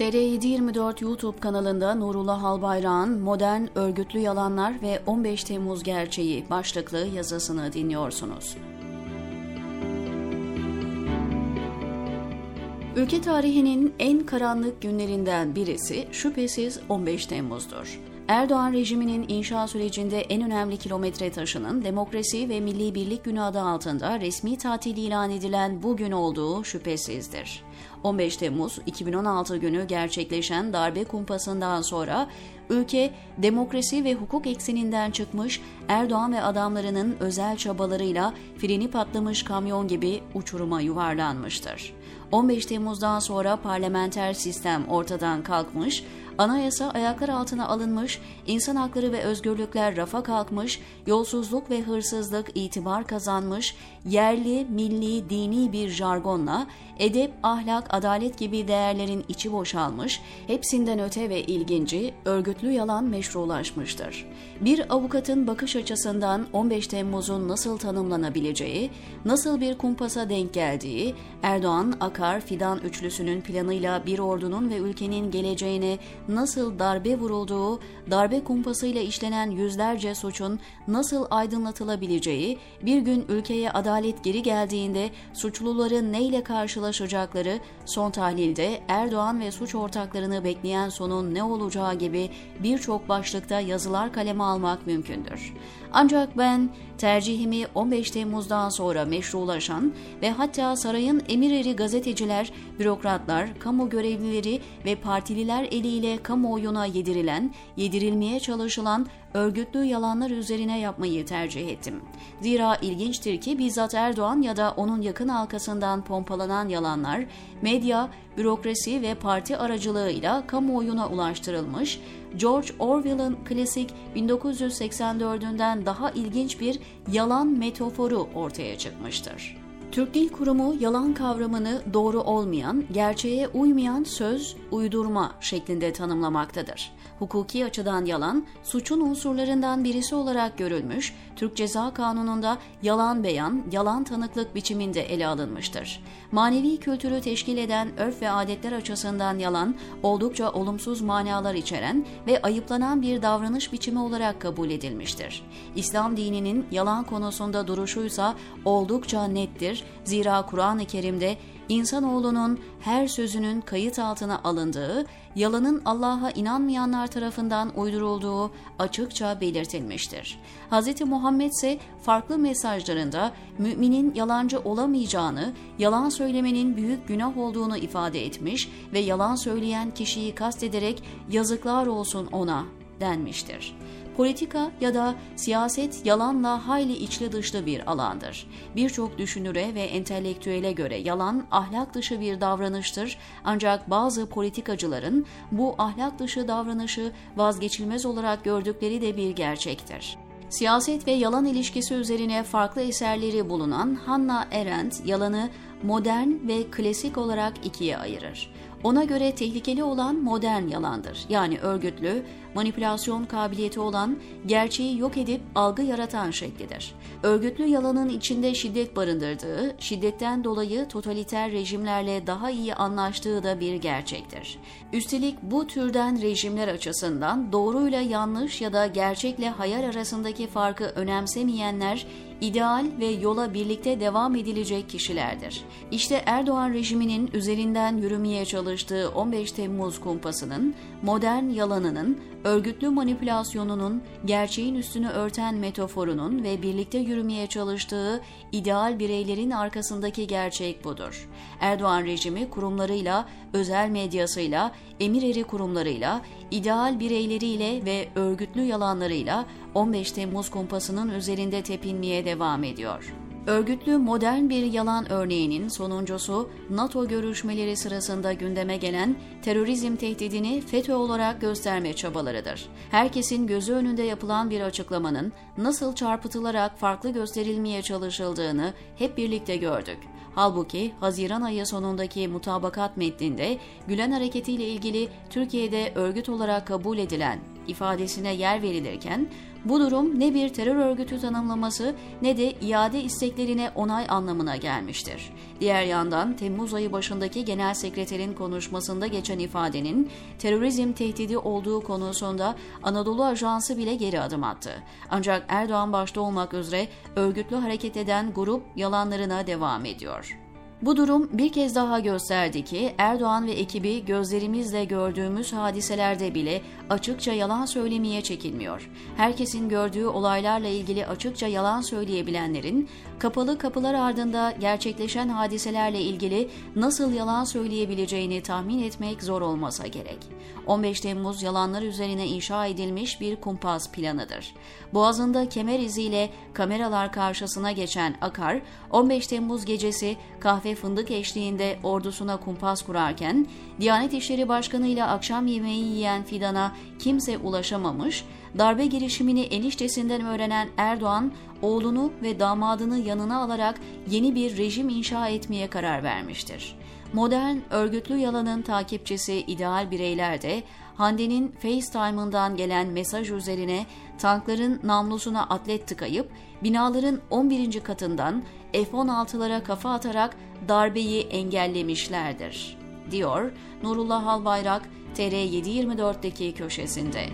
TR724 YouTube kanalında Nurullah Albayrak'ın Modern Örgütlü Yalanlar ve 15 Temmuz Gerçeği başlıklı yazısını dinliyorsunuz. Ülke tarihinin en karanlık günlerinden birisi şüphesiz 15 Temmuz'dur. Erdoğan rejiminin inşa sürecinde en önemli kilometre taşının Demokrasi ve Milli Birlik Günü adı altında resmi tatil ilan edilen bu gün olduğu şüphesizdir. 15 Temmuz 2016 günü gerçekleşen darbe kumpasından sonra ülke demokrasi ve hukuk ekseninden çıkmış Erdoğan ve adamlarının özel çabalarıyla freni patlamış kamyon gibi uçuruma yuvarlanmıştır. 15 Temmuz'dan sonra parlamenter sistem ortadan kalkmış, anayasa ayaklar altına alınmış, insan hakları ve özgürlükler rafa kalkmış, yolsuzluk ve hırsızlık itibar kazanmış, yerli, milli, dini bir jargonla edep, ahlak, adalet gibi değerlerin içi boşalmış, hepsinden öte ve ilginci örgütlü yalan meşrulaşmıştır. Bir avukatın bakış açısından 15 Temmuz'un nasıl tanımlanabileceği, nasıl bir kumpasa denk geldiği, Erdoğan, Akar, Fidan üçlüsünün planıyla bir ordunun ve ülkenin geleceğine nasıl darbe vurulduğu, darbe kumpasıyla işlenen yüzlerce suçun nasıl aydınlatılabileceği, bir gün ülkeye adalet geri geldiğinde suçluların neyle karşılaşacakları, son tahlilde Erdoğan ve suç ortaklarını bekleyen sonun ne olacağı gibi birçok başlıkta yazılar kaleme almak mümkündür. Ancak ben tercihimi 15 Temmuz'dan sonra meşrulaşan ve hatta sarayın emireri gazeteciler, bürokratlar, kamu görevlileri ve partililer eliyle kamuoyuna yedirilen, yedirilmeye çalışılan örgütlü yalanlar üzerine yapmayı tercih ettim. Zira ilginçtir ki bizzat Erdoğan ya da onun yakın halkasından pompalanan yalanlar medya, bürokrasi ve parti aracılığıyla kamuoyuna ulaştırılmış, George Orwell'ın klasik 1984'ünden daha ilginç bir yalan metaforu ortaya çıkmıştır. Türk Dil Kurumu yalan kavramını doğru olmayan, gerçeğe uymayan söz, uydurma şeklinde tanımlamaktadır. Hukuki açıdan yalan, suçun unsurlarından birisi olarak görülmüş, Türk Ceza Kanunu'nda yalan beyan, yalan tanıklık biçiminde ele alınmıştır. Manevi kültürü teşkil eden örf ve adetler açısından yalan, oldukça olumsuz manalar içeren ve ayıplanan bir davranış biçimi olarak kabul edilmiştir. İslam dininin yalan konusunda duruşuysa oldukça nettir Zira Kur'an-ı Kerim'de insanoğlunun her sözünün kayıt altına alındığı, yalanın Allah'a inanmayanlar tarafından uydurulduğu açıkça belirtilmiştir. Hz. Muhammed ise farklı mesajlarında müminin yalancı olamayacağını, yalan söylemenin büyük günah olduğunu ifade etmiş ve yalan söyleyen kişiyi kastederek yazıklar olsun ona denmiştir. Politika ya da siyaset yalanla hayli içli dışlı bir alandır. Birçok düşünüre ve entelektüele göre yalan ahlak dışı bir davranıştır ancak bazı politikacıların bu ahlak dışı davranışı vazgeçilmez olarak gördükleri de bir gerçektir. Siyaset ve yalan ilişkisi üzerine farklı eserleri bulunan Hannah Arendt yalanı modern ve klasik olarak ikiye ayırır. Ona göre tehlikeli olan modern yalandır. Yani örgütlü, manipülasyon kabiliyeti olan, gerçeği yok edip algı yaratan şeklidir. Örgütlü yalanın içinde şiddet barındırdığı, şiddetten dolayı totaliter rejimlerle daha iyi anlaştığı da bir gerçektir. Üstelik bu türden rejimler açısından doğruyla yanlış ya da gerçekle hayal arasındaki farkı önemsemeyenler ideal ve yola birlikte devam edilecek kişilerdir. İşte Erdoğan rejiminin üzerinden yürümeye çalıştığı 15 Temmuz kumpasının, modern yalanının, örgütlü manipülasyonunun, gerçeğin üstünü örten metaforunun ve birlikte yürümeye çalıştığı ideal bireylerin arkasındaki gerçek budur. Erdoğan rejimi kurumlarıyla, özel medyasıyla, emir eri kurumlarıyla, ideal bireyleriyle ve örgütlü yalanlarıyla 15 Temmuz kumpasının üzerinde tepinmeye devam ediyor. Örgütlü modern bir yalan örneğinin sonuncusu NATO görüşmeleri sırasında gündeme gelen terörizm tehdidini FETÖ olarak gösterme çabalarıdır. Herkesin gözü önünde yapılan bir açıklamanın nasıl çarpıtılarak farklı gösterilmeye çalışıldığını hep birlikte gördük. Halbuki Haziran ayı sonundaki mutabakat metninde Gülen Hareketi ile ilgili Türkiye'de örgüt olarak kabul edilen ifadesine yer verilirken Bu durum ne bir terör örgütü tanımlaması ne de iade isteklerine onay anlamına gelmiştir. Diğer yandan Temmuz ayı başındaki Genel Sekreterin konuşmasında geçen ifadenin terörizm tehdidi olduğu konusunda Anadolu Ajansı bile geri adım attı. Ancak Erdoğan başta olmak üzere örgütlü hareket eden grup yalanlarına devam ediyor. Bu durum bir kez daha gösterdi ki Erdoğan ve ekibi gözlerimizle gördüğümüz hadiselerde bile açıkça yalan söylemeye çekinmiyor. Herkesin gördüğü olaylarla ilgili açıkça yalan söyleyebilenlerin kapalı kapılar ardında gerçekleşen hadiselerle ilgili nasıl yalan söyleyebileceğini tahmin etmek zor olmasa gerek. 15 Temmuz yalanlar üzerine inşa edilmiş bir kumpas planıdır. Boğazında kemer iziyle kameralar karşısına geçen Akar, 15 Temmuz gecesi kahve fındık eşliğinde ordusuna kumpas kurarken, Diyanet İşleri Başkanı ile akşam yemeği yiyen Fidan'a kimse ulaşamamış, darbe girişimini eniştesinden öğrenen Erdoğan, oğlunu ve damadını yanına alarak yeni bir rejim inşa etmeye karar vermiştir. Modern örgütlü yalanın takipçisi ideal bireyler de Hande'nin FaceTime'ından gelen mesaj üzerine tankların namlusuna atlet tıkayıp binaların 11. katından F-16'lara kafa atarak darbeyi engellemişlerdir, diyor Nurullah Albayrak TR724'deki köşesinde.